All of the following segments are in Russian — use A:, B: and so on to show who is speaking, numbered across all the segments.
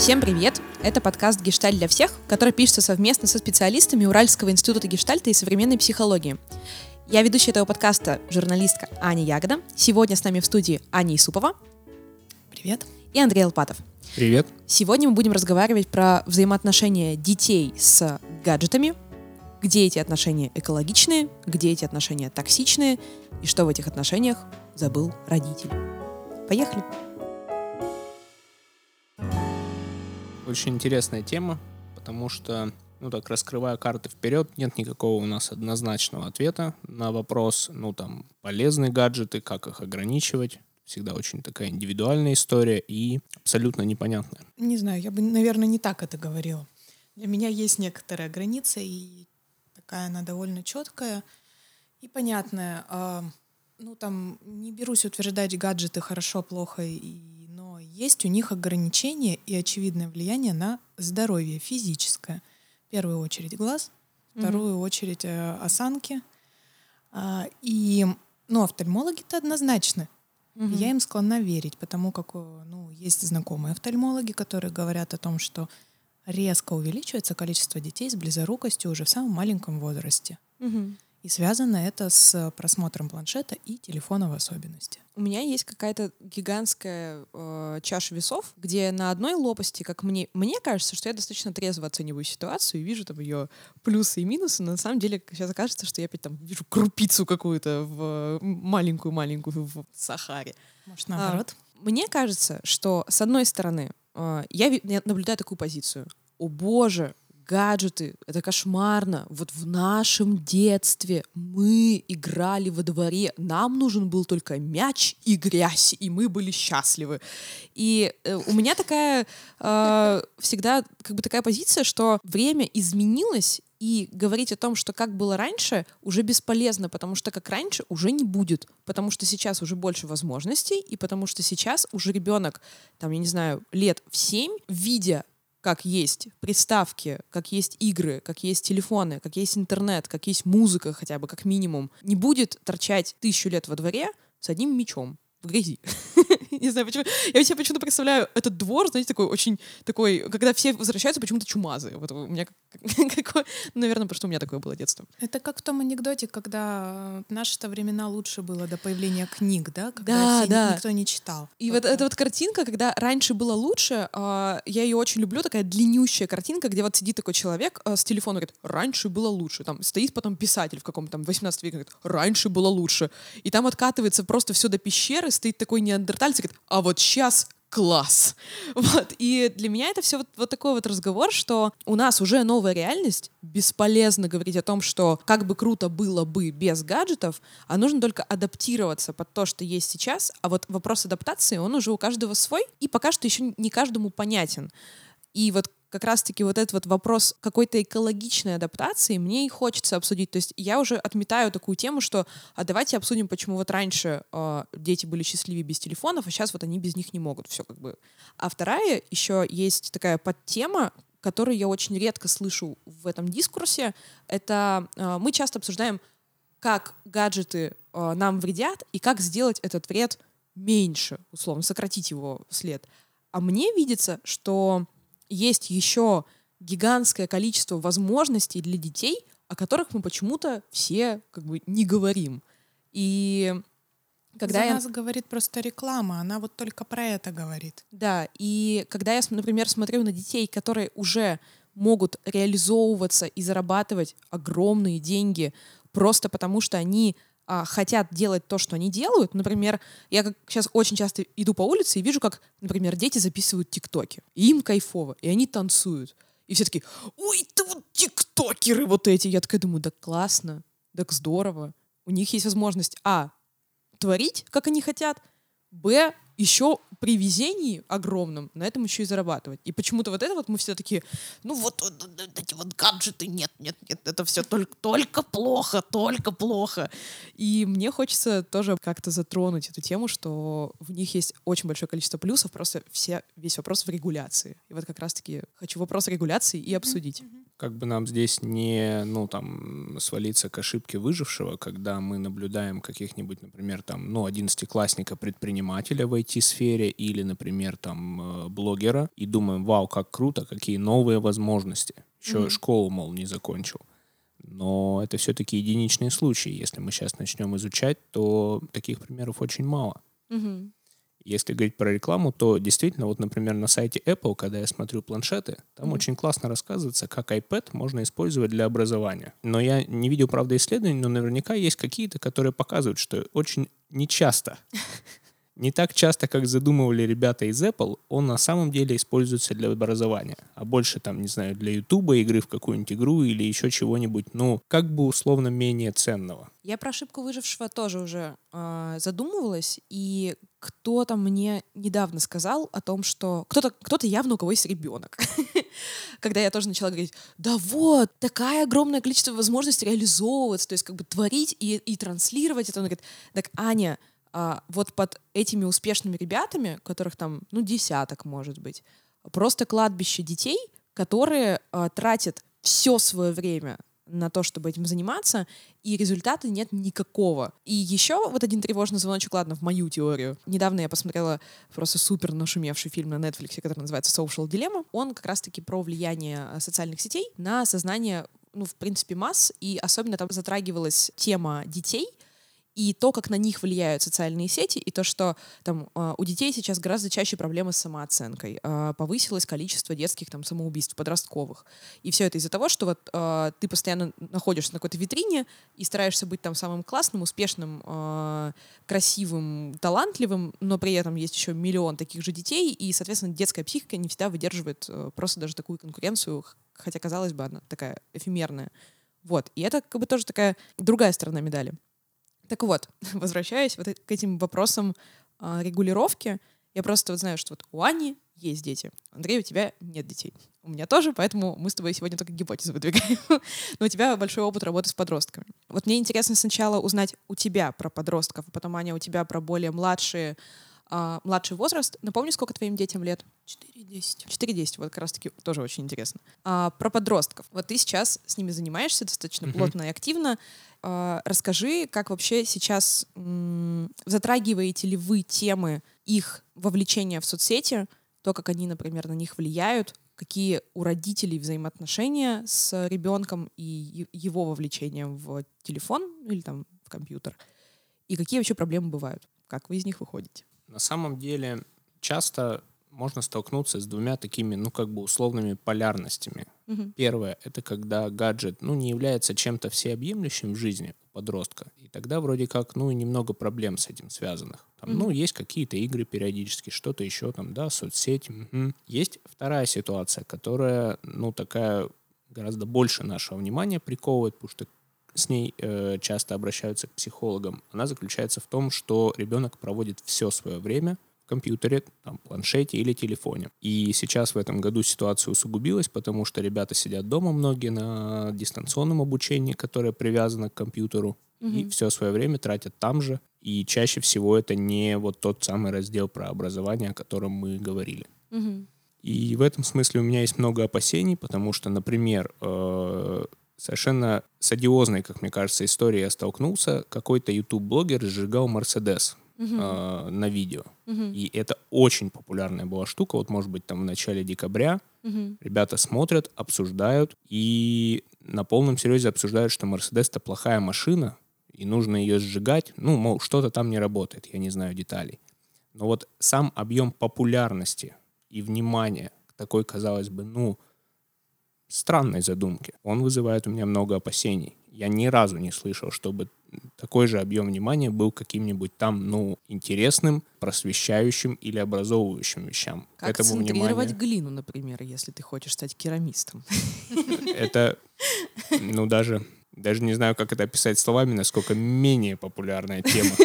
A: Всем привет! Это подкаст «Гештальт для всех», который пишется совместно со специалистами Уральского института гештальта и современной психологии. Я ведущая этого подкаста, журналистка Аня Ягода. Сегодня с нами в студии Аня Исупова.
B: Привет.
A: И Андрей Алпатов.
C: Привет.
A: Сегодня мы будем разговаривать про взаимоотношения детей с гаджетами, где эти отношения экологичные, где эти отношения токсичные, и что в этих отношениях забыл родитель. Поехали!
C: Очень интересная тема, потому что, ну так, раскрывая карты вперед, нет никакого у нас однозначного ответа на вопрос, ну там, полезные гаджеты, как их ограничивать. Всегда очень такая индивидуальная история и абсолютно непонятная.
B: Не знаю, я бы, наверное, не так это говорила. Для меня есть некоторая граница, и такая она довольно четкая и понятная. А, ну, там, не берусь утверждать гаджеты хорошо, плохо, и, есть у них ограничения и очевидное влияние на здоровье физическое. В первую очередь глаз, в вторую mm-hmm. очередь э, осанки. А, и, ну, офтальмологи-то однозначно Угу. Я им склонна верить, потому как ну, есть знакомые офтальмологи, которые говорят о том, что резко увеличивается количество детей с близорукостью уже в самом маленьком возрасте.
A: Угу.
B: И связано это с просмотром планшета и телефона в особенности.
A: У меня есть какая-то гигантская э, чаша весов, где на одной лопасти, как мне, мне кажется, что я достаточно трезво оцениваю ситуацию и вижу там ее плюсы и минусы, но на самом деле сейчас кажется, что я опять там вижу крупицу какую-то в маленькую-маленькую в Сахаре.
B: Может, наоборот?
A: А, мне кажется, что с одной стороны, э, я, я наблюдаю такую позицию. О боже, гаджеты, это кошмарно. Вот в нашем детстве мы играли во дворе, нам нужен был только мяч и грязь, и мы были счастливы. И э, у меня такая э, всегда как бы такая позиция, что время изменилось, и говорить о том, что как было раньше, уже бесполезно, потому что как раньше уже не будет, потому что сейчас уже больше возможностей, и потому что сейчас уже ребенок, там, я не знаю, лет в семь, видя как есть приставки, как есть игры, как есть телефоны, как есть интернет, как есть музыка хотя бы, как минимум, не будет торчать тысячу лет во дворе с одним мечом в грязи. Не знаю, почему. Я себе почему-то представляю этот двор, знаете, такой очень такой, когда все возвращаются, почему-то чумазы. Вот у меня какое, наверное, потому что у меня такое было детство.
B: Это как в том анекдоте, когда в наши-то времена лучше было до появления книг, да?
A: Когда
B: да,
A: да.
B: никто не читал.
A: И вот, вот эта вот картинка, когда раньше было лучше, э, я ее очень люблю, такая длиннющая картинка, где вот сидит такой человек э, с телефоном, говорит, раньше было лучше. Там стоит потом писатель в каком-то там 18 веке, говорит, раньше было лучше. И там откатывается просто все до пещеры, стоит такой неандертальец, говорит, а вот сейчас класс. Вот. И для меня это все вот, вот такой вот разговор, что у нас уже новая реальность, бесполезно говорить о том, что как бы круто было бы без гаджетов, а нужно только адаптироваться под то, что есть сейчас, а вот вопрос адаптации, он уже у каждого свой, и пока что еще не каждому понятен. И вот как раз-таки вот этот вот вопрос какой-то экологичной адаптации мне и хочется обсудить. То есть я уже отметаю такую тему, что а давайте обсудим, почему вот раньше э, дети были счастливее без телефонов, а сейчас вот они без них не могут. Все как бы. А вторая еще есть такая подтема, которую я очень редко слышу в этом дискурсе. Это э, мы часто обсуждаем, как гаджеты э, нам вредят и как сделать этот вред меньше, условно, сократить его след. А мне видится, что есть еще гигантское количество возможностей для детей, о которых мы почему-то все как бы не говорим. И
B: когда За я... нас говорит просто реклама, она вот только про это говорит.
A: Да, и когда я, например, смотрю на детей, которые уже могут реализовываться и зарабатывать огромные деньги просто потому, что они а, хотят делать то, что они делают. Например, я как сейчас очень часто иду по улице и вижу, как, например, дети записывают тиктоки. И им кайфово, и они танцуют. И все таки ой, ты вот тиктокеры вот эти. Я такая думаю, да классно, да здорово. У них есть возможность, а, творить, как они хотят, б, еще при везении огромном на этом еще и зарабатывать. И почему-то вот это вот мы все такие, ну вот, вот, вот эти вот гаджеты, нет, нет, нет, это все только, только плохо, только плохо. И мне хочется тоже как-то затронуть эту тему, что в них есть очень большое количество плюсов, просто все, весь вопрос в регуляции. И вот как раз-таки хочу вопрос регуляции и обсудить.
C: как бы нам здесь не, ну, там, свалиться к ошибке выжившего, когда мы наблюдаем каких-нибудь, например, там, ну, одиннадцатиклассника-предпринимателя в IT-сфере или, например, там, э, блогера, и думаем, вау, как круто, какие новые возможности. Еще mm-hmm. школу, мол, не закончил. Но это все-таки единичные случаи. Если мы сейчас начнем изучать, то таких примеров очень мало.
A: Мгм.
C: Если говорить про рекламу, то действительно, вот, например, на сайте Apple, когда я смотрю планшеты, там
A: Мгм.
C: очень классно рассказывается, как iPad можно использовать для образования. Но я не видел, правда, исследований, но наверняка есть какие-то, которые показывают, что очень нечасто, не так часто, как задумывали ребята из Apple, он на самом деле используется для образования. А больше там, не знаю, для YouTube, игры в какую-нибудь игру или еще чего-нибудь, ну, как бы условно менее ценного.
A: Я про ошибку выжившего тоже уже э, задумывалась, и кто-то мне недавно сказал о том, что кто-то кто явно у кого есть ребенок. Когда я тоже начала говорить, да вот, такая огромное количество возможностей реализовываться, то есть как бы творить и, и транслировать это. Он говорит, так, Аня, а, вот под этими успешными ребятами, которых там, ну, десяток, может быть, просто кладбище детей, которые а, тратят все свое время на то, чтобы этим заниматься, и результата нет никакого. И еще вот один тревожный звоночек, ладно, в мою теорию. Недавно я посмотрела просто супер нашумевший фильм на Netflix, который называется Social Dilemma. Он как раз-таки про влияние социальных сетей на сознание, ну, в принципе, масс, и особенно там затрагивалась тема детей — и то, как на них влияют социальные сети, и то, что там э, у детей сейчас гораздо чаще проблемы с самооценкой, э, повысилось количество детских там самоубийств подростковых, и все это из-за того, что вот э, ты постоянно находишься на какой-то витрине и стараешься быть там самым классным, успешным, красивым, талантливым, но при этом есть еще миллион таких же детей, и, соответственно, детская психика не всегда выдерживает э, просто даже такую конкуренцию, хотя казалось бы она такая эфемерная. Вот. И это как бы тоже такая другая сторона медали. Так вот, возвращаясь вот к этим вопросам а, регулировки, я просто вот знаю, что вот у Ани есть дети. Андрей, у тебя нет детей. У меня тоже, поэтому мы с тобой сегодня только гипотезы выдвигаем. Но у тебя большой опыт работы с подростками. Вот мне интересно сначала узнать у тебя про подростков, а потом, Аня, у тебя про более младшие, а, младший возраст. Напомни, сколько твоим детям лет?
B: 4-10.
A: 4-10, вот как раз-таки тоже очень интересно. А, про подростков. Вот ты сейчас с ними занимаешься достаточно плотно и активно. А, расскажи, как вообще сейчас затрагиваете ли вы темы их вовлечения в соцсети, то, как они, например, на них влияют, какие у родителей взаимоотношения с ребенком и его вовлечением в телефон или там в компьютер, и какие вообще проблемы бывают, как вы из них выходите.
C: На самом деле часто можно столкнуться с двумя такими, ну, как бы условными полярностями.
A: Мгм.
C: Первое — это когда гаджет, ну, не является чем-то всеобъемлющим в жизни у подростка. И тогда вроде как, ну, и немного проблем с этим связанных. Там, ну,
A: Мгм.
C: есть какие-то игры периодически, что-то еще там, да, соцсети. мгм. Есть вторая ситуация, которая, ну, такая гораздо больше нашего внимания приковывает, потому что с ней э, часто обращаются к психологам. Она заключается в том, что ребенок проводит все свое время компьютере, там, планшете или телефоне. И сейчас в этом году ситуация усугубилась, потому что ребята сидят дома многие на дистанционном обучении, которое привязано к компьютеру, и
A: Мгм.
C: все свое время тратят там же. И чаще всего это не вот тот самый раздел про образование, о котором мы говорили.
A: Мгм.
C: И в этом смысле у меня есть много опасений, потому что, например, э, совершенно с одиозной, как мне кажется, историей я столкнулся. Какой-то YouTube-блогер сжигал Мерседес
A: Мгм.
C: э, на видео.
A: Мгм.
C: И это очень популярная была штука. Вот, может быть, там в начале декабря
A: Мгм.
C: ребята смотрят, обсуждают и на полном серьезе обсуждают, что Мерседес это плохая машина, и нужно ее сжигать. Ну, мол, что-то там не работает, я не знаю деталей. Но вот сам объем популярности и внимания к такой, казалось бы, ну, странной задумке, он вызывает у меня много опасений. Я ни разу не слышал, чтобы такой же объем внимания был каким-нибудь там, ну, интересным, просвещающим или образовывающим вещам.
A: Как
C: этому
A: центрировать
C: внимания-
A: глину, например, если ты хочешь стать керамистом.
C: это, ну, даже, даже не знаю, как это описать словами, насколько менее популярная тема.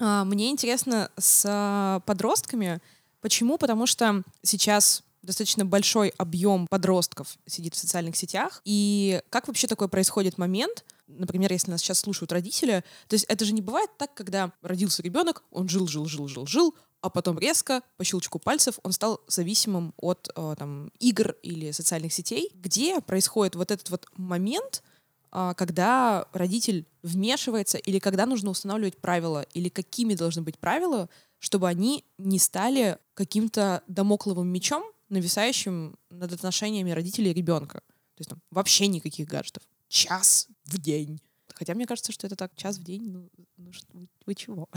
A: А, Мне интересно с а, подростками. Почему? Потому что сейчас достаточно большой объем подростков сидит в социальных сетях. И как вообще такой происходит момент, например, если нас сейчас слушают родители, то есть это же не бывает так, когда родился ребенок, он жил, жил, жил, жил, жил, а потом резко, по щелчку пальцев, он стал зависимым от э, там, игр или социальных сетей, где происходит вот этот вот момент, э, когда родитель вмешивается или когда нужно устанавливать правила, или какими должны быть правила, чтобы они не стали каким-то домокловым мечом, нависающим над отношениями родителей и ребенка. То есть там вообще никаких гаджетов. Час в день. Хотя мне кажется, что это так, час в день, ну, ну вы, вы чего?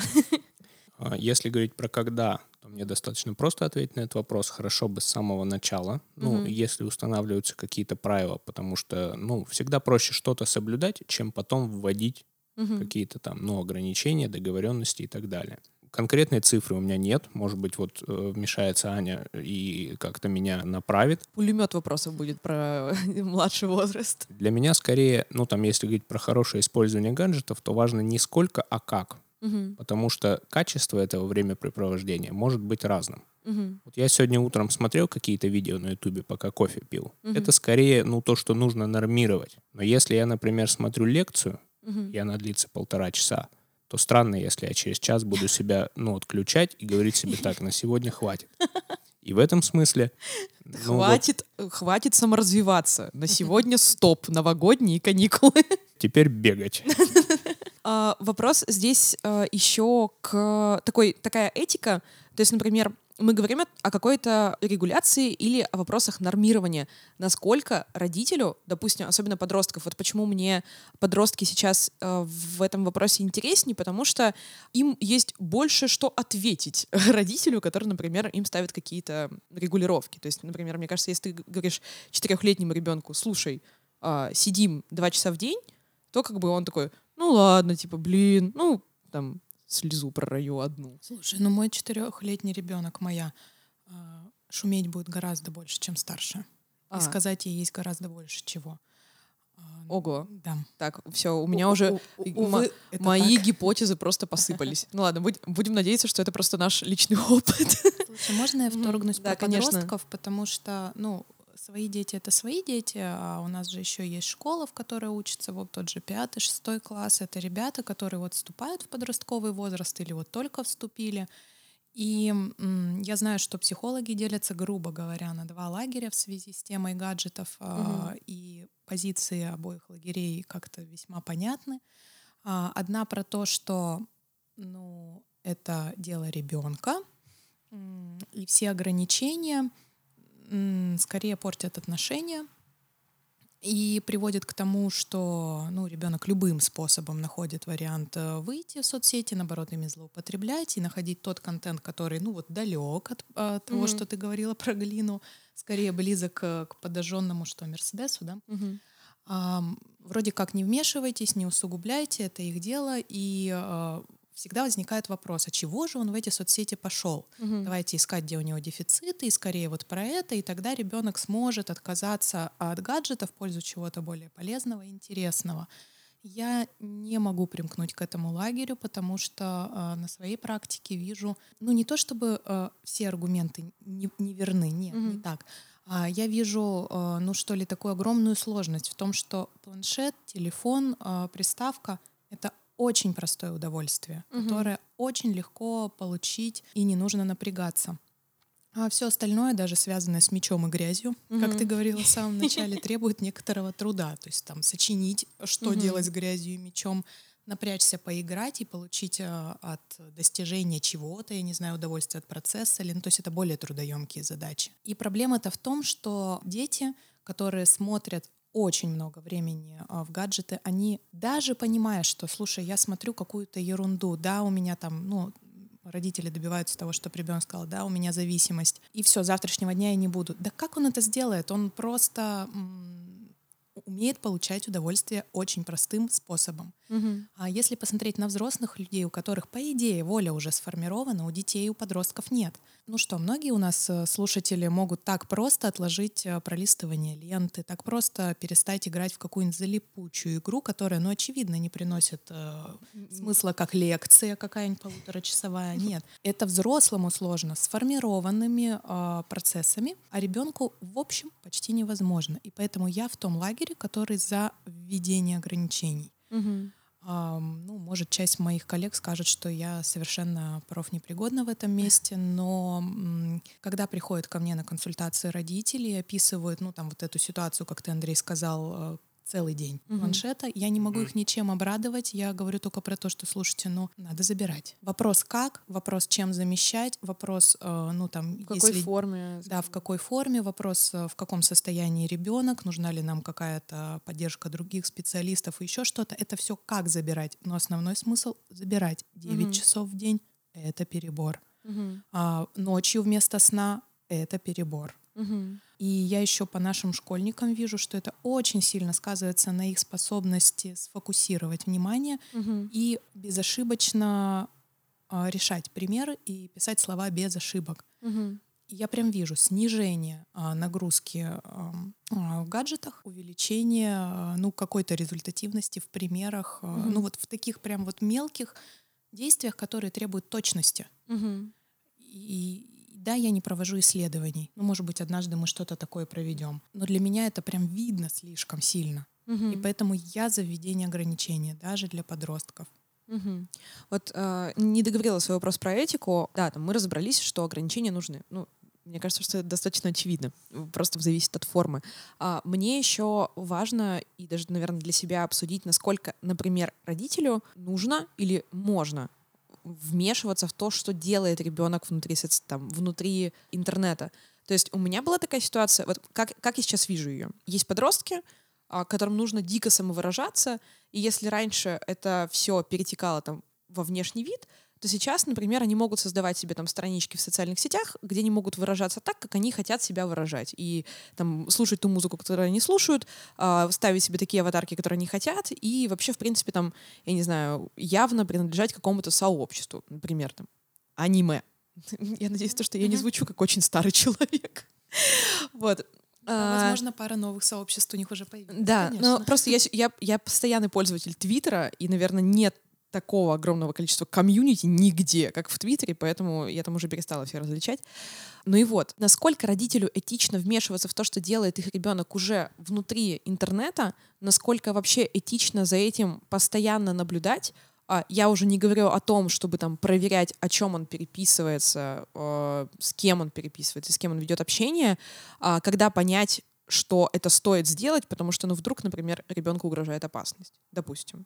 C: А если говорить про когда, то мне достаточно просто ответить на этот вопрос. Хорошо бы с самого начала, ну, mm если устанавливаются какие-то правила, потому что, ну, всегда проще что-то соблюдать, чем потом вводить mm какие-то там, ну, ограничения, договоренности и так далее. Конкретной цифры у меня нет. Может быть, вот э, вмешается Аня и как-то меня направит.
A: Пулемет вопросов будет про младший возраст.
C: Для меня скорее, ну там, если говорить про хорошее использование гаджетов, то важно не сколько, а как. Угу. Потому что качество этого времяпрепровождения может быть разным. Угу. Вот я сегодня утром смотрел какие-то видео на Ютубе, пока кофе пил. Угу. Это скорее, ну, то, что нужно нормировать. Но если я, например, смотрю лекцию, угу. и она длится полтора часа, то странно, если я через час буду себя, ну, отключать и говорить себе так, на сегодня хватит. И в этом смысле...
A: Ну, хватит, вот, хватит саморазвиваться. На сегодня стоп, новогодние каникулы.
C: Теперь бегать.
A: А, вопрос здесь а, еще к такой, такая этика. То есть, например, мы говорим о какой-то регуляции или о вопросах нормирования. Насколько родителю, допустим, особенно подростков, вот почему мне подростки сейчас э, в этом вопросе интереснее, потому что им есть больше что ответить родителю, который, например, им ставит какие-то регулировки. То есть, например, мне кажется, если ты говоришь четырехлетнему ребенку, слушай, э, сидим два часа в день, то как бы он такой, ну ладно, типа, блин, ну, там, слезу прораю одну.
B: Слушай, ну мой четырехлетний ребенок, моя, э, шуметь будет гораздо больше, чем старше. А. И сказать ей есть гораздо больше чего.
A: А, Ого.
B: Да.
A: Так, все, у меня у, уже у, увы, мои так. гипотезы просто посыпались. Ну ладно, будь, будем надеяться, что это просто наш личный опыт.
B: Слушай, можно я вторгнусь про подростков, потому что, ну, свои дети это свои дети, а у нас же еще есть школа, в которой учатся вот тот же пятый, шестой класс. Это ребята, которые вот вступают в подростковый возраст или вот только вступили. И я знаю, что психологи делятся, грубо говоря, на два лагеря в связи с темой гаджетов, угу. и позиции обоих лагерей как-то весьма понятны. А, одна про то, что ну, это дело ребенка, и все ограничения скорее портят отношения и приводит к тому, что ну, ребенок любым способом находит вариант э, выйти в соцсети, наоборот, ими злоупотреблять и находить тот контент, который ну, вот далек от, от того, mm-hmm. что ты говорила про Глину, скорее близок к, к подожженному, что Мерседесу, да. Mm-hmm. А, вроде как не вмешивайтесь, не усугубляйте, это их дело, и а, всегда возникает вопрос, а чего же он в эти соцсети пошел? Угу. Давайте искать, где у него дефициты, и скорее вот про это, и тогда ребенок сможет отказаться от гаджета в пользу чего-то более полезного и интересного. Я не могу примкнуть к этому лагерю, потому что э, на своей практике вижу, ну не то чтобы э, все аргументы не, не верны, нет, mm не так. А я вижу, э, ну что ли, такую огромную сложность в том, что планшет, телефон, э, приставка — это очень простое удовольствие, угу. которое очень легко получить и не нужно напрягаться. А все остальное, даже связанное с мечом и грязью, угу. как ты говорила в самом начале, требует некоторого труда. То есть там сочинить, что угу. делать с грязью и мечом, напрячься, поиграть и получить э, от достижения чего-то, я не знаю, удовольствие от процесса, или, ну, то есть это более трудоемкие задачи. И проблема-то в том, что дети, которые смотрят очень много времени а, в гаджеты, они даже понимая, что, слушай, я смотрю какую-то ерунду, да, у меня там, ну, родители добиваются того, чтобы ребенок сказал, да, у меня зависимость, и все, завтрашнего дня я не буду. Да как он это сделает? Он просто умеет получать удовольствие очень простым способом. Угу. А если посмотреть на взрослых людей, у которых, по идее, воля уже сформирована, у детей, у подростков нет. Ну что, многие у нас э, слушатели могут так просто отложить э, пролистывание ленты, так просто перестать играть в какую-нибудь залипучую игру, которая, ну, очевидно, не приносит э, смысла как лекция какая-нибудь полуторачасовая. Нет. Это взрослому сложно, сформированными э, процессами, а ребенку, в общем, почти невозможно. И поэтому я в том лагере, который за введение ограничений. Угу. А, ну, может, часть моих коллег скажет, что я совершенно профнепригодна в этом месте, но когда приходят ко мне на консультации родители и описывают, ну, там, вот эту ситуацию, как ты, Андрей, сказал, э, целый день угу. планшета. Я не могу их ничем обрадовать. Я говорю только про то, что слушайте, ну надо забирать. Вопрос как, вопрос чем замещать, вопрос, э, ну там
A: в какой
B: если,
A: форме,
B: да, в какой форме, вопрос э, в каком состоянии ребенок, нужна ли нам какая-то поддержка других специалистов и еще что-то. Это все как забирать, но основной смысл забирать 9 угу. часов в день это перебор. Угу. А, ночью вместо сна это перебор. Угу. И я еще по нашим школьникам вижу, что это очень сильно сказывается на их способности сфокусировать внимание угу. и безошибочно э, решать примеры и писать слова без ошибок. Угу. Я прям вижу снижение э, нагрузки э, в гаджетах, увеличение э, ну, какой-то результативности в примерах, э, угу. ну вот в таких прям вот мелких действиях, которые требуют точности. Угу. И, да, я не провожу исследований. Ну, может быть, однажды мы что-то такое проведем. Но для меня это прям видно слишком сильно. Угу. И поэтому я за введение ограничений, даже для подростков.
A: Угу. Вот э, не договорила свой вопрос про этику. Да, там мы разобрались, что ограничения нужны. Ну, мне кажется, что это достаточно очевидно. Просто зависит от формы. А, мне еще важно и даже, наверное, для себя обсудить, насколько, например, родителю нужно или можно вмешиваться в то, что делает ребенок внутри, там, внутри интернета. То есть у меня была такая ситуация, вот как, как я сейчас вижу ее. Есть подростки, а, которым нужно дико самовыражаться, и если раньше это все перетекало там во внешний вид, то сейчас, например, они могут создавать себе там странички в социальных сетях, где они могут выражаться так, как они хотят себя выражать. И там слушать ту музыку, которую они слушают, э, ставить себе такие аватарки, которые они хотят, и вообще, в принципе, там, я не знаю, явно принадлежать какому-то сообществу, например, там, аниме. Я надеюсь, то, что я не звучу как очень старый человек. Вот.
B: А, возможно, пара новых сообществ у них уже появилась.
A: Да, конечно. но просто я, я, я постоянный пользователь Твиттера, и, наверное, нет такого огромного количества комьюнити нигде, как в Твиттере, поэтому я там уже перестала все различать. Ну и вот, насколько родителю этично вмешиваться в то, что делает их ребенок уже внутри интернета, насколько вообще этично за этим постоянно наблюдать, а, я уже не говорю о том, чтобы там проверять, о чем он переписывается, э, с кем он переписывается, с кем он ведет общение, э, когда понять, что это стоит сделать, потому что, ну, вдруг, например, ребенку угрожает опасность, допустим.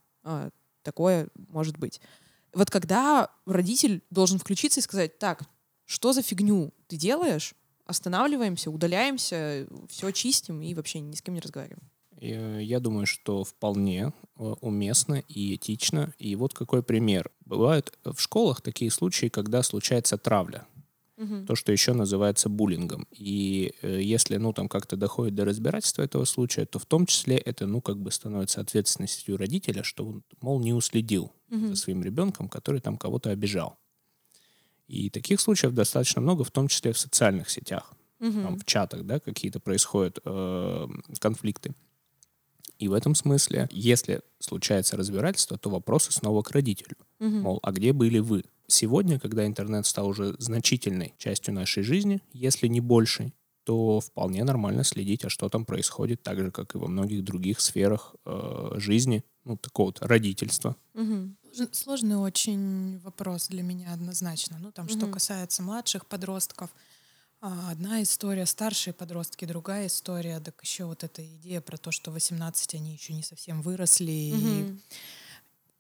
A: Э, такое может быть. Вот когда родитель должен включиться и сказать, так, что за фигню ты делаешь, останавливаемся, удаляемся, все чистим и вообще ни с кем не разговариваем.
C: Я думаю, что вполне э, уместно и этично. И вот какой пример. Бывают в школах такие случаи, когда случается травля угу. то, что еще называется буллингом. И э, если, ну, там как-то доходит до разбирательства этого случая, то в том числе это, ну, как бы становится ответственностью родителя, что он, мол, не уследил угу. за своим ребенком, который там кого-то обижал. И таких случаев достаточно много, в том числе в социальных сетях, угу. там, в чатах, да, какие-то происходят э, конфликты. И в этом смысле, если случается разбирательство, то вопросы снова к родителю. Угу. Мол, а где были вы? Сегодня, когда интернет стал уже значительной частью нашей жизни, если не большей, то вполне нормально следить, а что там происходит, так же, как и во многих других сферах э, жизни, ну, такого вот родительства.
B: Угу. Сложный очень вопрос для меня однозначно. Ну, там, угу. что касается младших подростков, а, одна история, старшие подростки, другая история, так еще вот эта идея про то, что 18 они еще не совсем выросли, угу. и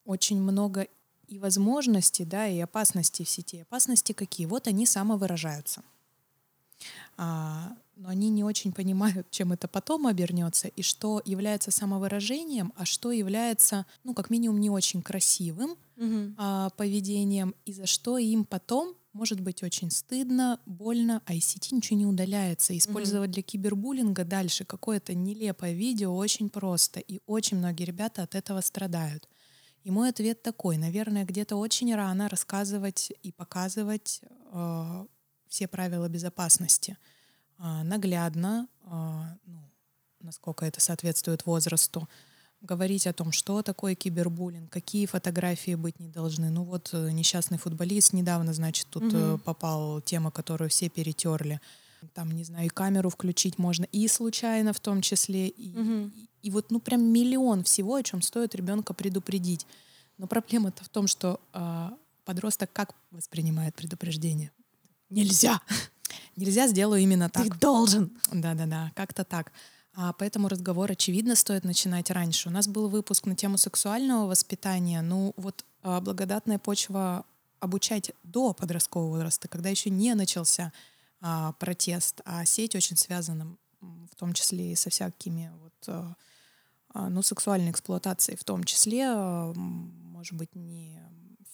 B: очень много и возможностей, да, и опасностей в сети. Опасности какие? Вот они самовыражаются. А, но они не очень понимают, чем это потом обернется, и что является самовыражением, а что является, ну, как минимум, не очень красивым угу. а, поведением, и за что им потом может быть очень стыдно, больно, а из сети ничего не удаляется. Использовать угу. для кибербуллинга дальше какое-то нелепое видео очень просто, и очень многие ребята от этого страдают. И мой ответ такой, наверное, где-то очень рано рассказывать и показывать э, все правила безопасности э, наглядно, э, ну, насколько это соответствует возрасту, говорить о том, что такое кибербуллинг, какие фотографии быть не должны. Ну вот э, несчастный футболист недавно, значит, тут угу. попал тема, которую все перетерли. Там, не знаю, и камеру включить можно, и случайно в том числе, и, угу. и, и вот, ну, прям миллион всего, о чем стоит ребенка предупредить. Но проблема-то в том, что э, подросток как воспринимает предупреждение? Нельзя! Нельзя, сделаю именно так.
A: Ты должен!
B: Да-да-да, как-то так. А поэтому разговор, очевидно, стоит начинать раньше. У нас был выпуск на тему сексуального воспитания. Ну вот а, благодатная почва обучать до подросткового возраста, когда еще не начался а, протест, а сеть очень связана в том числе и со всякими вот, а, а ну, сексуальной эксплуатацией, в том числе, а, может быть, не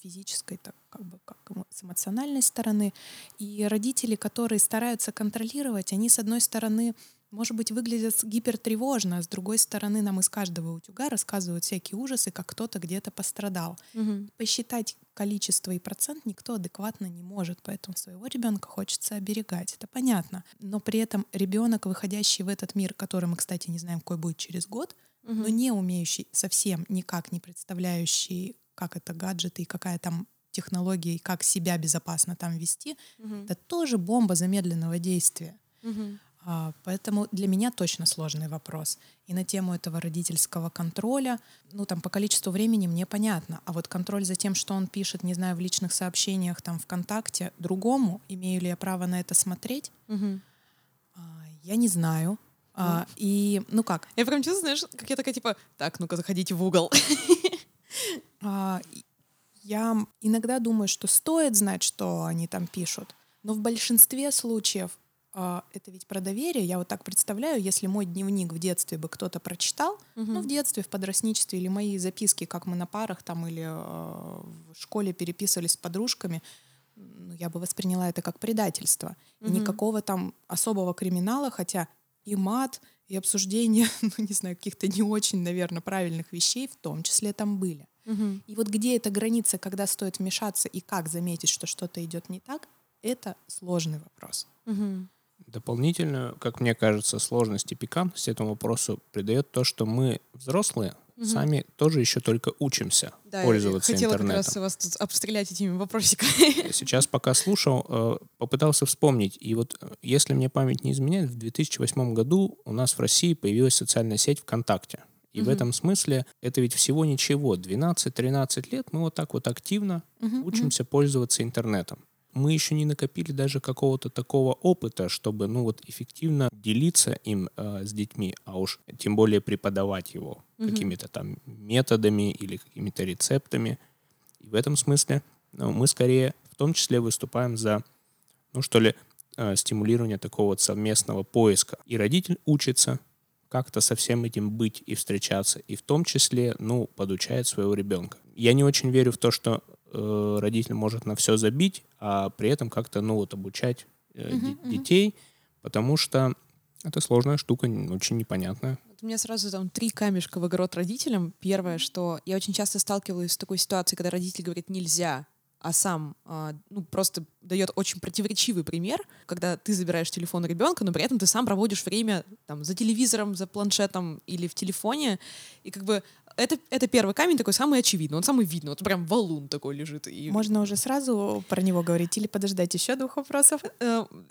B: физической, так как бы как с эмоциональной стороны. И родители, которые стараются контролировать, они, с одной стороны, может быть, выглядят гипертревожно, а с другой стороны, нам из каждого утюга рассказывают всякие ужасы, как кто-то где-то пострадал.
A: Угу.
B: Посчитать количество и процент никто адекватно не может, поэтому своего ребенка хочется оберегать. Это понятно. Но при этом ребенок, выходящий в этот мир, который мы, кстати, не знаем, какой будет через год, угу. но не умеющий совсем никак не представляющий, как это гаджеты и какая там технология и как себя безопасно там вести, угу. это тоже бомба замедленного действия.
A: Угу.
B: А, поэтому для меня точно сложный вопрос. И на тему этого родительского контроля, ну там по количеству времени мне понятно, а вот контроль за тем, что он пишет, не знаю, в личных сообщениях, там ВКонтакте, другому, имею ли я право на это смотреть,
A: угу.
B: я не знаю. А, ну. и, ну как?
A: Я прям чувствую, знаешь, как я такая, типа, так, ну-ка, заходите в угол.
B: Я иногда думаю, что стоит знать, что они там пишут, но в большинстве случаев это ведь про доверие. Я вот так представляю, если мой дневник в детстве бы кто-то прочитал, угу. ну, в детстве, в подростничестве, или мои записки, как мы на парах там или э, в школе переписывались с подружками, ну, я бы восприняла это как предательство. Угу. И никакого там особого криминала, хотя и мат, и обсуждение, ну, не знаю, каких-то не очень, наверное, правильных вещей в том числе там были.
A: Угу.
B: И вот где эта граница, когда стоит вмешаться и как заметить, что что-то идет не так, это сложный вопрос.
A: Угу.
C: Дополнительную, как мне кажется, сложность и пикантность этому вопросу придает то, что мы, взрослые, угу. сами тоже еще только учимся да, пользоваться
A: я хотела
C: интернетом.
A: как раз вас тут обстрелять этими вопросиками.
C: Сейчас, пока слушал, э, попытался вспомнить. И вот, э, если мне память не изменяет, в 2008 году у нас в России появилась социальная сеть ВКонтакте. И угу. в этом смысле это ведь всего ничего. 12-13 лет мы вот так вот активно угу, учимся угу. пользоваться интернетом мы еще не накопили даже какого-то такого опыта, чтобы, ну вот, эффективно делиться им э, с детьми, а уж тем более преподавать его mm-hmm. какими-то там методами или какими-то рецептами. И в этом смысле ну, мы скорее в том числе выступаем за, ну что ли, э, стимулирование такого вот совместного поиска. И родитель учится как-то со всем этим быть и встречаться, и в том числе, ну, подучает своего ребенка. Я не очень верю в то, что э, родитель может на все забить, а при этом как-то, ну, вот обучать э, uh-huh, детей, uh-huh. потому что это сложная штука, очень непонятная.
A: У меня сразу там три камешка в огород родителям. Первое, что я очень часто сталкиваюсь с такой ситуацией, когда родитель говорит «нельзя», а сам а, ну, просто дает очень противоречивый пример, когда ты забираешь телефон ребенка, но при этом ты сам проводишь время там, за телевизором, за планшетом или в телефоне, и как бы это, это первый камень такой самый очевидный, он самый видный, вот прям валун такой лежит. И...
B: Можно уже сразу про него говорить или подождать еще двух вопросов?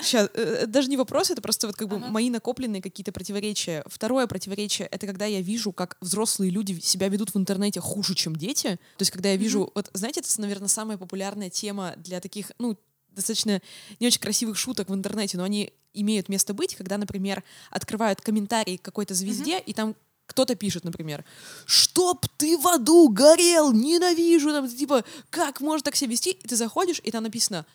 A: Сейчас, э, э, даже не вопрос, это просто вот как бы ага. мои накопленные какие-то противоречия. Второе противоречие — это когда я вижу, как взрослые люди себя ведут в интернете хуже, чем дети. То есть когда я вижу, mm-hmm. вот знаете, это, наверное, самая популярная тема для таких, ну, достаточно не очень красивых шуток в интернете, но они имеют место быть, когда, например, открывают комментарий какой-то звезде, mm-hmm. и там кто-то пишет, например, «Чтоб ты в аду горел! Ненавижу!» там, Типа, как можно так себя вести? И ты заходишь, и там написано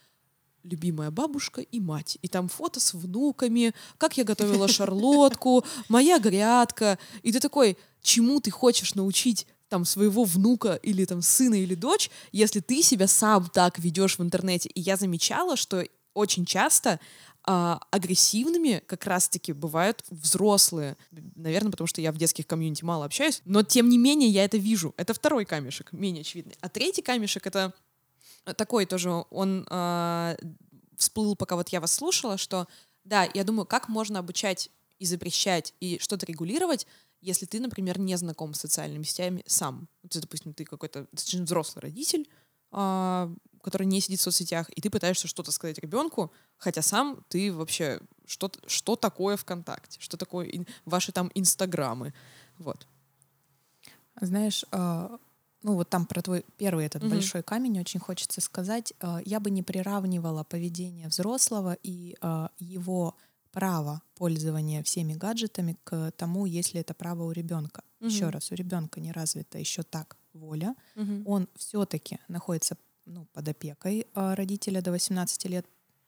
A: любимая бабушка и мать. И там фото с внуками, как я готовила шарлотку, моя грядка. И ты такой, чему ты хочешь научить там своего внука или там сына или дочь, если ты себя сам так ведешь в интернете. И я замечала, что очень часто а, агрессивными как раз-таки бывают взрослые. Наверное, потому что я в детских комьюнити мало общаюсь, но тем не менее я это вижу. Это второй камешек, менее очевидный. А третий камешек — это такой тоже, он а, всплыл, пока вот я вас слушала, что да, я думаю, как можно обучать и запрещать, и что-то регулировать, если ты, например, не знаком с социальными сетями сам. Вот, допустим, ты какой-то достаточно взрослый родитель, а, который не сидит в соцсетях, и ты пытаешься что-то сказать ребенку, хотя сам ты вообще что, что такое ВКонтакте, что такое ин, ваши там инстаграмы. Вот.
B: Знаешь, а, ну вот там про твой первый этот
A: Мгм.
B: большой камень очень хочется сказать. э, Я бы не приравнивала поведение взрослого и э, его право пользования всеми гаджетами к тому, если это право у ребенка. Еще
A: Мгм.
B: раз, у ребенка не развита еще так воля.
A: Мгм.
B: Он все-таки находится ну, под опекой э, родителя до 18 лет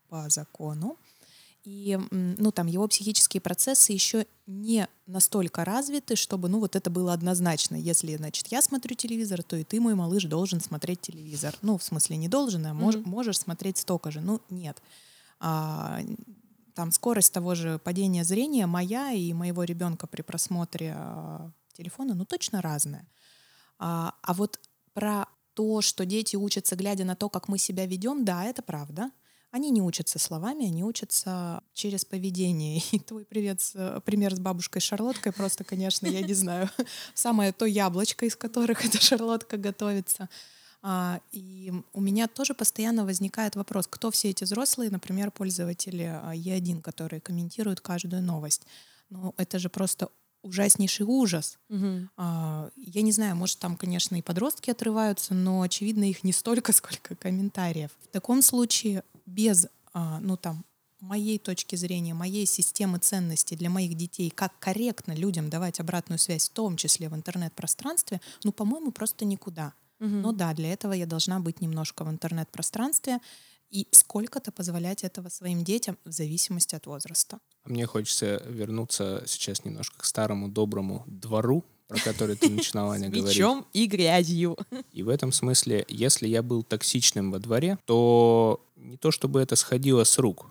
B: по закону. И ну, там его психические процессы еще не настолько развиты, чтобы ну, вот это было однозначно. Если, значит, я смотрю телевизор, то и ты, мой малыш, должен смотреть телевизор. Ну, в смысле, не должен, а мож-
A: Мгм.
B: можешь смотреть столько же. Ну, нет. А, там скорость того же падения зрения моя и моего ребенка при просмотре а, телефона, ну, точно разная. А, а вот про то, что дети учатся, глядя на то, как мы себя ведем, да, это правда. Они не учатся словами, они учатся через поведение. И твой привет, э, пример с бабушкой Шарлоткой просто, конечно, я не знаю, самое то яблочко, из которых эта шарлотка готовится. А, И у меня тоже постоянно возникает вопрос, кто все эти взрослые, например, пользователи а, Е1, которые комментируют каждую новость. Ну, это же просто ужаснейший ужас.
A: Мгм.
B: А, Я не знаю, может, там, конечно, и подростки отрываются, но, очевидно, их не столько, сколько комментариев. В таком случае без, а, ну, там, моей точки зрения, моей системы ценностей для моих детей, как корректно людям давать обратную связь, в том числе в интернет-пространстве, ну, по-моему, просто никуда.
A: Мгм.
B: Но да, для этого я должна быть немножко в интернет-пространстве и сколько-то позволять этого своим детям в зависимости от возраста.
C: Мне хочется вернуться сейчас немножко к старому доброму двору, про который ты начинала, Аня, говорить.
A: Мечом и грязью.
C: И в этом смысле, если я был токсичным во дворе, то не то чтобы это сходило с рук.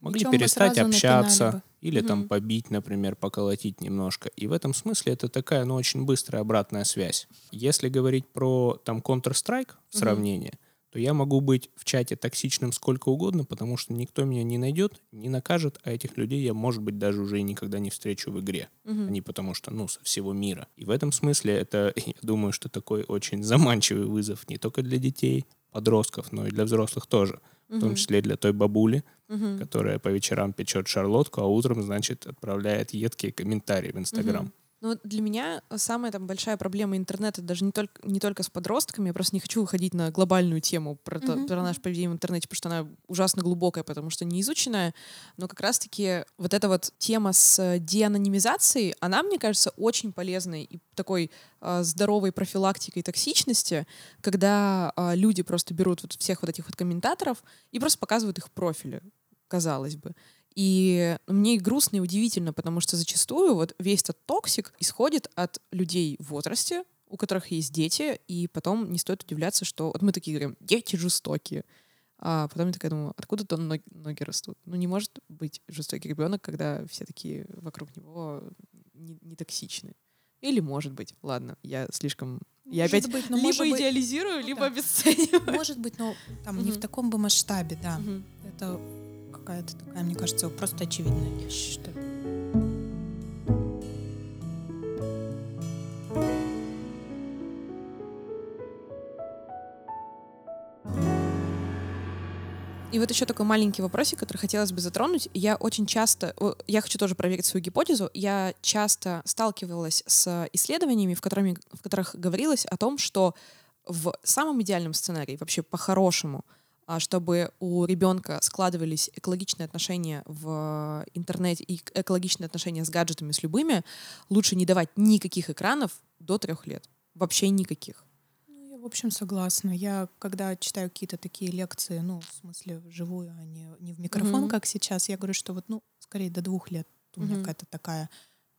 C: Могли перестать общаться или там побить, например, поколотить немножко. И в этом смысле это такая, ну, очень быстрая обратная связь. Если говорить про там Counter-Strike в сравнении, то я могу быть в чате токсичным сколько угодно, потому что никто меня не найдет, не накажет, а этих людей я, может быть, даже уже и никогда не встречу в игре.
A: Мгм.
C: Они потому что, ну, со всего мира. И в этом смысле это, я думаю, что такой очень заманчивый вызов не только для детей, подростков, но и для взрослых тоже. В том числе для той бабули,
A: Мгм.
C: которая по вечерам печет шарлотку, а утром, значит, отправляет едкие комментарии в Инстаграм.
A: Мгм. Ну, для меня самая там большая проблема интернета даже не только, не только с подростками. Я просто не хочу выходить на глобальную тему про, то-
B: Мгм.
A: про наше поведение в интернете, потому что она ужасно глубокая, потому что не изученная. Но как раз-таки вот эта вот тема с деанонимизацией, она, мне кажется, очень полезной и такой а, здоровой профилактикой токсичности, когда а, люди просто берут вот всех вот этих вот комментаторов и просто показывают их профили, казалось бы. И мне и грустно и удивительно, потому что зачастую вот весь этот toxic исходит от людей в возрасте, у которых есть дети, и потом не стоит удивляться, что вот мы такие говорим, дети жестокие. А потом я такая думаю, откуда-то ноги, ноги растут. Ну не может быть жестокий ребенок, когда все такие вокруг него не, не токсичны. Или может быть. Ладно, я слишком... я
B: Может
A: опять
B: быть, но
A: либо
B: может быть-
A: идеализирую,
B: Ну
A: либо
B: да.
A: обесцениваю.
B: Может быть, но там не в таком бы масштабе, да.
A: Мгм.
B: Это какая-то такая, мне кажется, просто очевидная вещь, что ли.
A: И вот еще такой маленький вопросик, который хотелось бы затронуть. Я очень часто, я хочу тоже проверить свою гипотезу, я часто сталкивалась с исследованиями, в, которыми, в которых говорилось о том, что в самом идеальном сценарии, вообще по-хорошему, чтобы у ребенка складывались экологичные отношения в интернете и экологичные отношения с гаджетами, с любыми, лучше не давать никаких экранов до трех лет. Вообще никаких.
B: Ну, я, в общем, согласна. Я, когда читаю какие-то такие лекции, ну, в смысле, вживую, а не, не в микрофон,
A: Мгм.
B: как сейчас, я говорю, что вот, ну, скорее до двух лет у меня
A: Мгм.
B: какая-то такая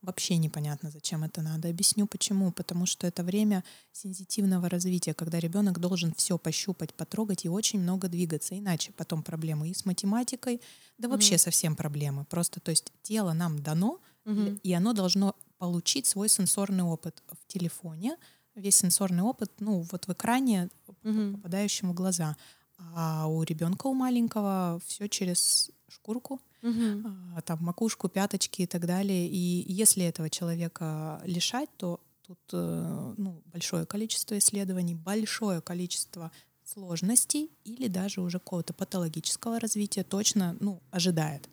B: Вообще непонятно, зачем это надо. Объясню почему. Потому что это время сенситивного развития, когда ребенок должен все пощупать, потрогать и очень много двигаться. Иначе потом проблемы и с математикой, да вообще
A: Мгм.
B: совсем проблемы. Просто, то есть тело нам дано,
A: Мгм.
B: и оно должно получить свой сенсорный опыт в телефоне. Весь сенсорный опыт, ну, вот в экране,
A: Мгм.
B: попадающем в глаза. А у ребенка, у маленького, все через шкурку, А, там макушку, пяточки и так далее. И если этого человека лишать, то тут э, ну, большое количество исследований, большое количество сложностей или даже уже какого-то патологического развития точно ну, ожидает.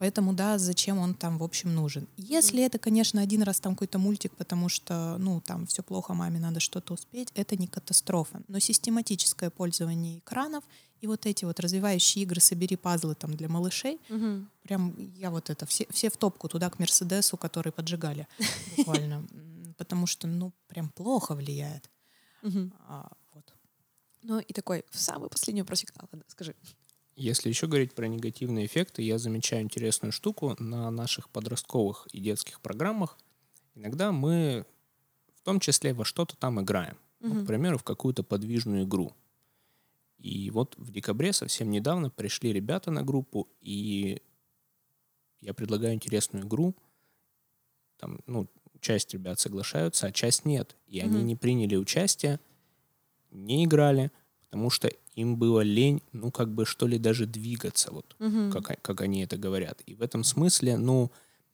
B: Поэтому, да, зачем он там, в общем, нужен. Если это, конечно, один раз там какой-то мультик, потому что, ну, там все плохо, маме надо что-то успеть, это не катастрофа. Но систематическое пользование экранов и вот эти вот развивающие игры «Собери пазлы» там для малышей,
A: Мгм.
B: прям я вот это, все, все в топку туда к Мерседесу, который поджигали буквально. Потому что, ну, прям плохо влияет. А.
A: Ну и такой, самый последний вопросик. Скажи.
C: Если еще говорить про негативные эффекты, я замечаю интересную штуку на наших подростковых и детских программах. Иногда мы в том числе во что-то там играем. Ну,
A: Мгм.
C: к примеру, в какую-то подвижную игру. И вот в декабре совсем недавно пришли ребята на группу, и я предлагаю интересную игру. Там, ну, часть ребят соглашаются, а часть нет. И они
A: Мгм.
C: не приняли участие, не играли, потому что им было лень, ну, как бы, что ли, даже двигаться, вот,
A: Мгм.
C: как, как они это говорят. И в этом смысле, ну,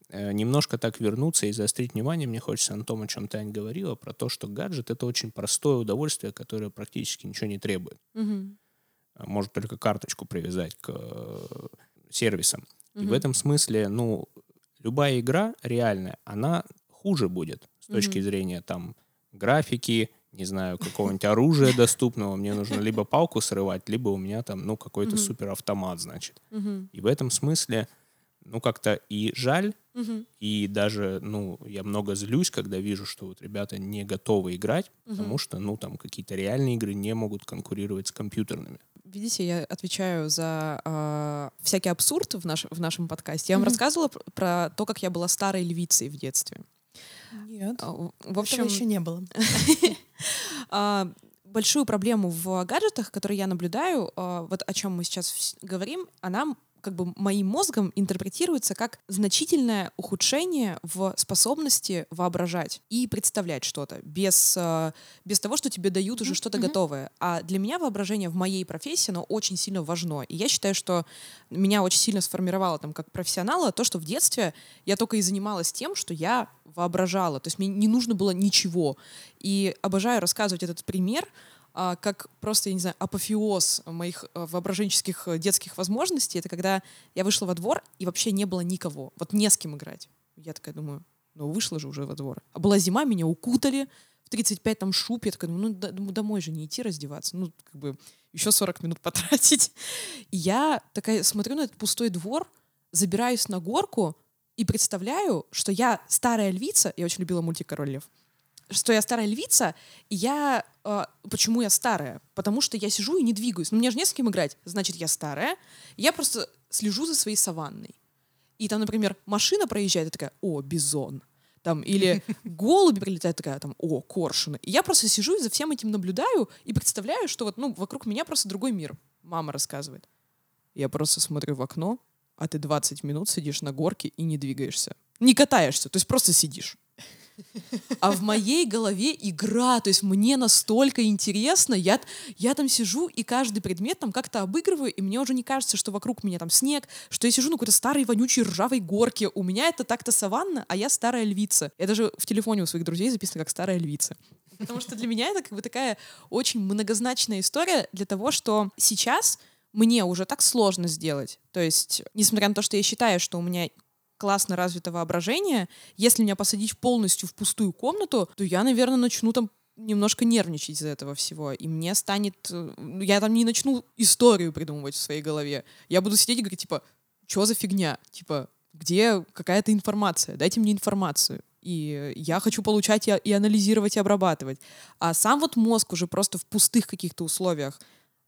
C: э, немножко так вернуться и заострить внимание, мне хочется на том, о чем Тань говорила, про то, что гаджет — это очень простое удовольствие, которое практически ничего не требует. А Может только карточку привязать к э, сервисам. И в этом смысле, ну, любая игра реальная, она хуже будет с точки
A: Мгм.
C: зрения там графики, не знаю, какого-нибудь оружия доступного. Мне нужно либо палку срывать, либо у меня там, ну, какой-то
A: Мгм.
C: суперавтомат, значит.
A: Мгм.
C: И в этом смысле, ну, как-то и жаль,
A: Мгм.
C: и даже, ну, я много злюсь, когда вижу, что вот ребята не готовы играть, потому
A: Мгм.
C: что, ну, там какие-то реальные игры не могут конкурировать с компьютерными.
A: Видите, я отвечаю за а, всякий абсурд в, наш, в нашем подкасте. Я вам
B: Мгм.
A: рассказывала пр- про то, как я была старой львицей в детстве.
B: Нет,
A: А, В в
B: этого
A: общем,
B: еще не было.
A: а, большую проблему в гаджетах, которые я наблюдаю, а, вот о чем мы сейчас говорим, она как бы моим мозгом интерпретируется как значительное ухудшение в способности воображать и представлять что-то без, без того, что тебе дают уже что-то
B: мгм.
A: готовое. А для меня воображение в моей профессии, оно очень сильно важно. И я считаю, что меня очень сильно сформировало там как профессионала то, что в детстве я только и занималась тем, что я воображала. То есть мне не нужно было ничего. И обожаю рассказывать этот пример, а, как просто, я не знаю, апофеоз моих а, воображенческих э, детских возможностей. Это когда я вышла во двор, и вообще не было никого. Вот не с кем играть. Я такая думаю, ну вышла же уже во двор. А была зима, меня укутали, в 35 там шуб. Я такая, ну домой же не идти раздеваться. Ну, как бы еще 40 минут потратить. И я такая смотрю на этот пустой двор, забираюсь на горку и представляю, что я старая львица, я очень любила мультик «Король лев», что я старая львица, и я... э, почему я старая? Потому что я сижу и не двигаюсь. Ну, мне же не с кем играть. Значит, я старая. И я просто слежу за своей саванной. И там, например, машина проезжает, я такая, о, бизон. Там, или голуби прилетают, такая, там, о, коршуны. И я просто сижу и за всем этим наблюдаю и представляю, что вот, ну, вокруг меня просто другой мир. Мама рассказывает. Я просто смотрю в окно, а ты 20 минут сидишь на горке и не двигаешься. Не катаешься, то есть просто сидишь. А в моей голове игра, то есть мне настолько интересно, я, я там сижу и каждый предмет там как-то обыгрываю, и мне уже не кажется, что вокруг меня там снег, что я сижу на какой-то старой вонючей ржавой горке, у меня это так-то саванна, а я старая львица. Я даже в телефоне у своих друзей записана как старая львица. Потому что для меня это как бы такая очень многозначная история для того, что сейчас мне уже так сложно сделать. То есть, несмотря на то, что я считаю, что у меня классно развито воображение, если меня посадить полностью в пустую комнату, то я, наверное, начну там немножко нервничать из-за этого всего. И мне станет... э, ну, Я там не начну историю придумывать в своей голове. Я буду сидеть и говорить, типа, что за фигня? Типа, где какая-то информация? Дайте мне информацию. И я хочу получать и, анализировать, и обрабатывать. А сам вот мозг уже просто в пустых каких-то условиях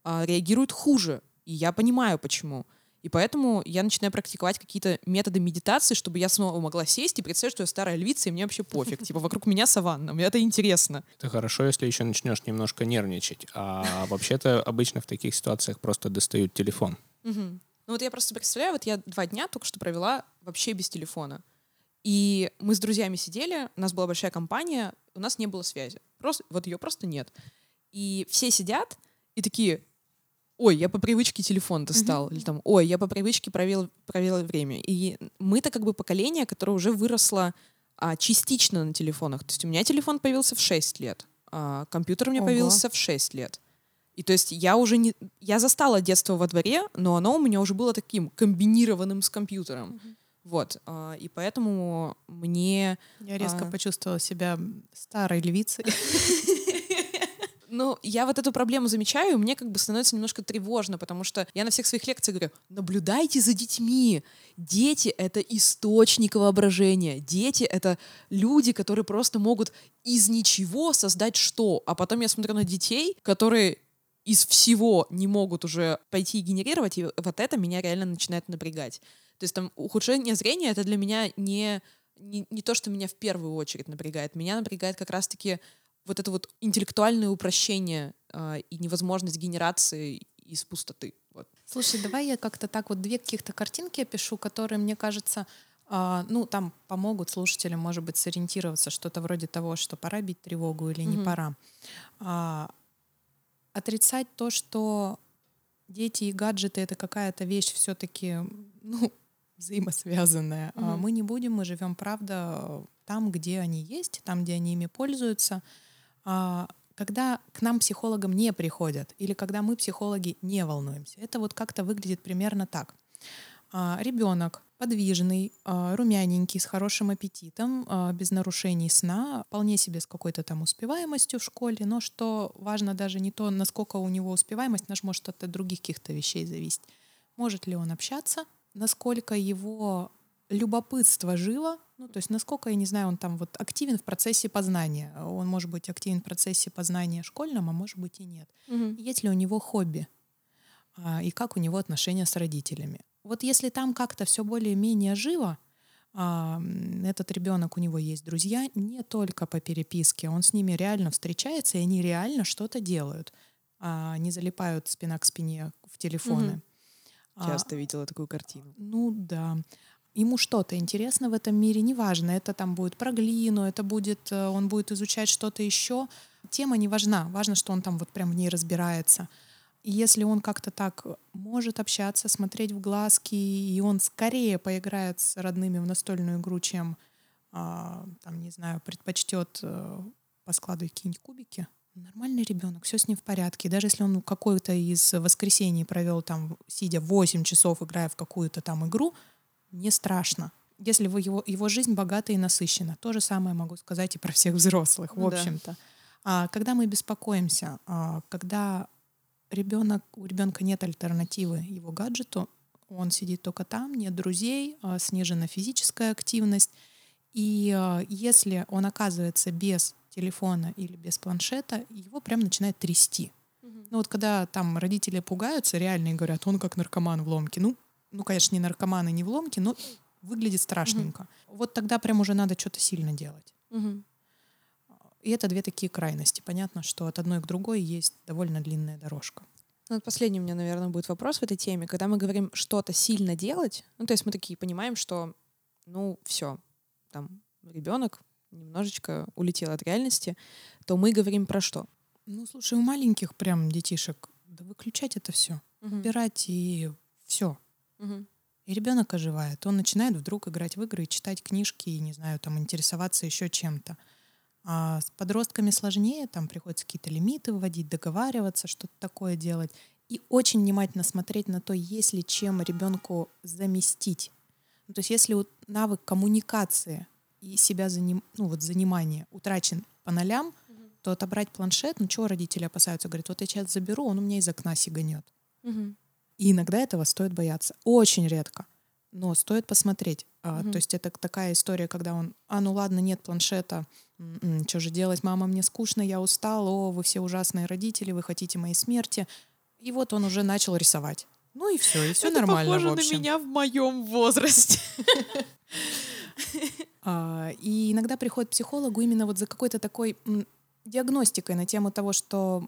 A: а, реагирует хуже. И я понимаю, почему. И поэтому я начинаю практиковать какие-то методы медитации, чтобы я снова могла сесть и представить, что я старая львица, и мне вообще пофиг. Типа вокруг меня саванна, мне это интересно.
C: Это хорошо, если еще начнешь немножко нервничать. А вообще-то обычно в таких ситуациях просто достают телефон.
A: Ну вот я просто представляю, вот я два дня только что провела вообще без телефона. И мы с друзьями сидели, у нас была большая компания, у нас не было связи. Просто, вот ее просто нет. И все сидят и такие, ой, я по привычке телефон достал, или там, ой, я по привычке провел, провел время. И мы-то как бы поколение, которое уже выросло а, частично на телефонах. То есть у меня телефон появился в 6 лет, а компьютер у меня
B: Ого.
A: появился в 6 лет. И то есть я уже не... Я застала детство во дворе, но оно у меня уже было таким комбинированным с компьютером.
B: Мгм.
A: Вот. а, И поэтому мне...
B: Я резко
A: А.
B: почувствовала себя старой львицей.
A: Ну, я вот эту проблему замечаю, и мне как бы становится немножко тревожно, потому что я на всех своих лекциях говорю, наблюдайте за детьми. Дети — это источник воображения. Дети — это люди, которые просто могут из ничего создать что. А потом я смотрю на детей, которые из всего не могут уже пойти и генерировать, и вот это меня реально начинает напрягать. То есть там ухудшение зрения — это для меня не, не, не то, что меня в первую очередь напрягает. Меня напрягает как раз-таки вот это вот интеллектуальное упрощение а, и невозможность генерации из пустоты. Вот.
B: Слушай, давай я как-то так вот две каких-то картинки опишу, которые, мне кажется, а, ну, там помогут слушателям, может быть, сориентироваться, что-то вроде того, что пора бить тревогу или не
A: Мгм.
B: пора. А, отрицать то, что дети и гаджеты — это какая-то вещь все-таки, ну, взаимосвязанная.
A: Мгм.
B: Мы не будем, мы живем, правда, там, где они есть, там, где они ими пользуются. А, Когда к нам психологам не приходят, или когда мы, психологи, не волнуемся, это вот как-то выглядит примерно так. Ребенок подвижный, а, румяненький, с хорошим аппетитом, а, без нарушений сна, вполне себе с какой-то там успеваемостью в школе, но что важно даже не то, насколько у него успеваемость, наш может от других каких-то вещей зависеть. Может ли он общаться, насколько его любопытство живо, ну, то есть насколько, я не знаю, он там вот активен в процессе познания. Он может быть активен в процессе познания школьном, а может быть и нет. Есть ли у него хобби? А, И как у него отношения с родителями? Вот если там как-то все более-менее живо, а, этот ребенок, у него есть друзья не только по переписке, он с ними реально встречается, и они реально что-то делают, а не залипают спина к спине в телефоны. А,
A: Часто видела такую картину.
B: ну да. Ему что-то интересно в этом мире, неважно, это там будет про глину, это будет, э, он будет изучать что-то еще. Тема не важна, важно, что он там вот прям в ней разбирается. И если он как-то так может общаться, смотреть в глазки, и он скорее поиграет с родными в настольную игру, чем, а, там, не знаю, предпочтет э, поскладывать какие-нибудь кубики, нормальный ребенок, все с ним в порядке. Даже если он какой-то из воскресений провел там, сидя 8 часов, играя в какую-то там игру, не страшно. Если вы его, его жизнь богата и насыщена. То же самое могу сказать и про всех взрослых, в
A: да.
B: общем-то. А, когда мы беспокоимся, а, когда ребенок, у ребенка нет альтернативы его гаджету, он сидит только там, нет друзей, а, снижена физическая активность. И а, если он оказывается без телефона или без планшета, его прям начинает трясти. Ну вот когда там родители пугаются реально и говорят, он как наркоман в ломке. Ну, ну конечно, не наркоман и не в ломке, но выглядит страшненько. Вот тогда прям уже надо что-то сильно делать. И это две такие крайности. Понятно, что от одной к другой есть довольно длинная дорожка.
A: Ну, последний у меня, наверное, будет вопрос в этой теме. Когда мы говорим что-то сильно делать, ну, то есть мы такие понимаем, что, ну, все, там, ребенок немножечко улетел от реальности, то мы говорим про что?
B: Ну, слушай, у маленьких прям детишек, да выключать это все.
A: Мгм.
B: Убирать и все.
A: Мгм.
B: И ребенок оживает. Он начинает вдруг играть в игры, читать книжки и, не знаю, там интересоваться еще чем-то. А с подростками сложнее, там приходится какие-то лимиты вводить, договариваться, что-то такое делать. И очень внимательно смотреть на то, есть ли чем ребенку заместить. Ну, то есть если вот навык коммуникации и себя заним, ну, вот занимание утрачен по нолям, то отобрать планшет, ну чего родители опасаются? Говорят, вот я сейчас заберу, он у меня из окна сиганет.
A: Мгм.
B: И иногда этого стоит бояться. Очень редко. Но стоит посмотреть. А,
A: Мгм.
B: То есть это такая история, когда он, а ну ладно, нет планшета, что же делать, мама, мне скучно, я устал, о, вы все ужасные родители, вы хотите моей смерти. И вот он уже начал рисовать. Ну и все, и все
A: Это
B: нормально,
A: похоже
B: в общем.
A: на меня в моем возрасте.
B: А, И иногда приходит психологу именно вот за какой-то такой диагностикой на тему того, что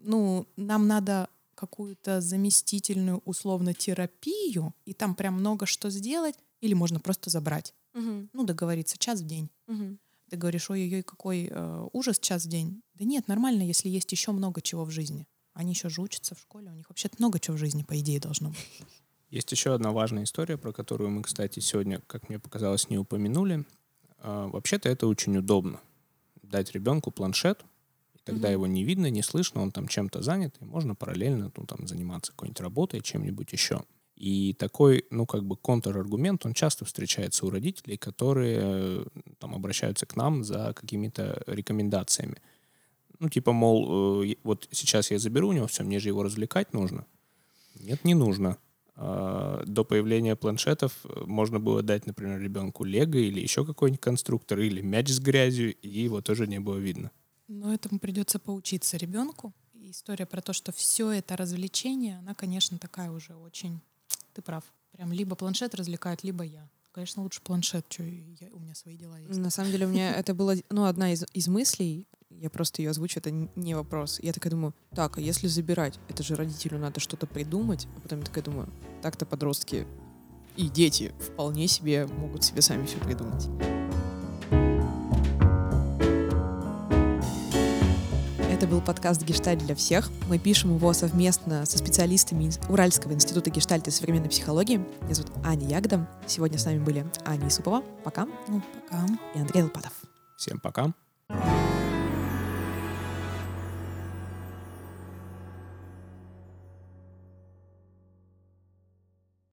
B: ну, нам надо какую-то заместительную условно терапию, и там прям много что сделать, или можно просто забрать.
A: Мгм.
B: Ну, договориться, час в день.
A: Мгм.
B: Ты говоришь, ой-ой-ой, какой э, ужас час в день. Да нет, нормально, если есть еще много чего в жизни. Они еще же учатся в школе, у них вообще-то много чего в жизни, по идее, должно быть.
C: Есть еще одна важная история, про которую мы, кстати, сегодня, как мне показалось, не упомянули. А, Вообще-то это очень удобно. Дать ребенку планшет тогда
A: Мгм.
C: его не видно, не слышно, он там чем-то занят, и можно параллельно ну, там, заниматься какой-нибудь работой, чем-нибудь еще. И такой, ну, как бы контраргумент, он часто встречается у родителей, которые э, там обращаются к нам за какими-то рекомендациями. Ну, типа, мол, э, вот сейчас я заберу у него все, мне же его развлекать нужно. Нет, не нужно. А, До появления планшетов э, можно было дать, например, ребенку лего или еще какой-нибудь конструктор, или мяч с грязью, и его тоже не было видно.
B: Но этому придется поучиться ребенку. История про то, что все это развлечение, она, конечно, такая уже очень... Ты прав. Прям либо планшет развлекает, либо я. Конечно, лучше планшет, что у меня свои дела есть.
A: На самом деле у меня это была ну, одна из, из мыслей, я просто ее озвучу, это не вопрос. Я такая думаю, так, а если забирать, это же родителю надо что-то придумать. А потом я такая думаю, так-то подростки и дети вполне себе могут себе сами все придумать. Это был подкаст «Гештальт для всех». Мы пишем его совместно со специалистами из Уральского института гештальта и современной психологии. Меня зовут Аня Ягда. Сегодня с нами были Аня Исупова. Пока.
B: Ну, пока.
A: И Андрей Лопатов.
C: Всем пока.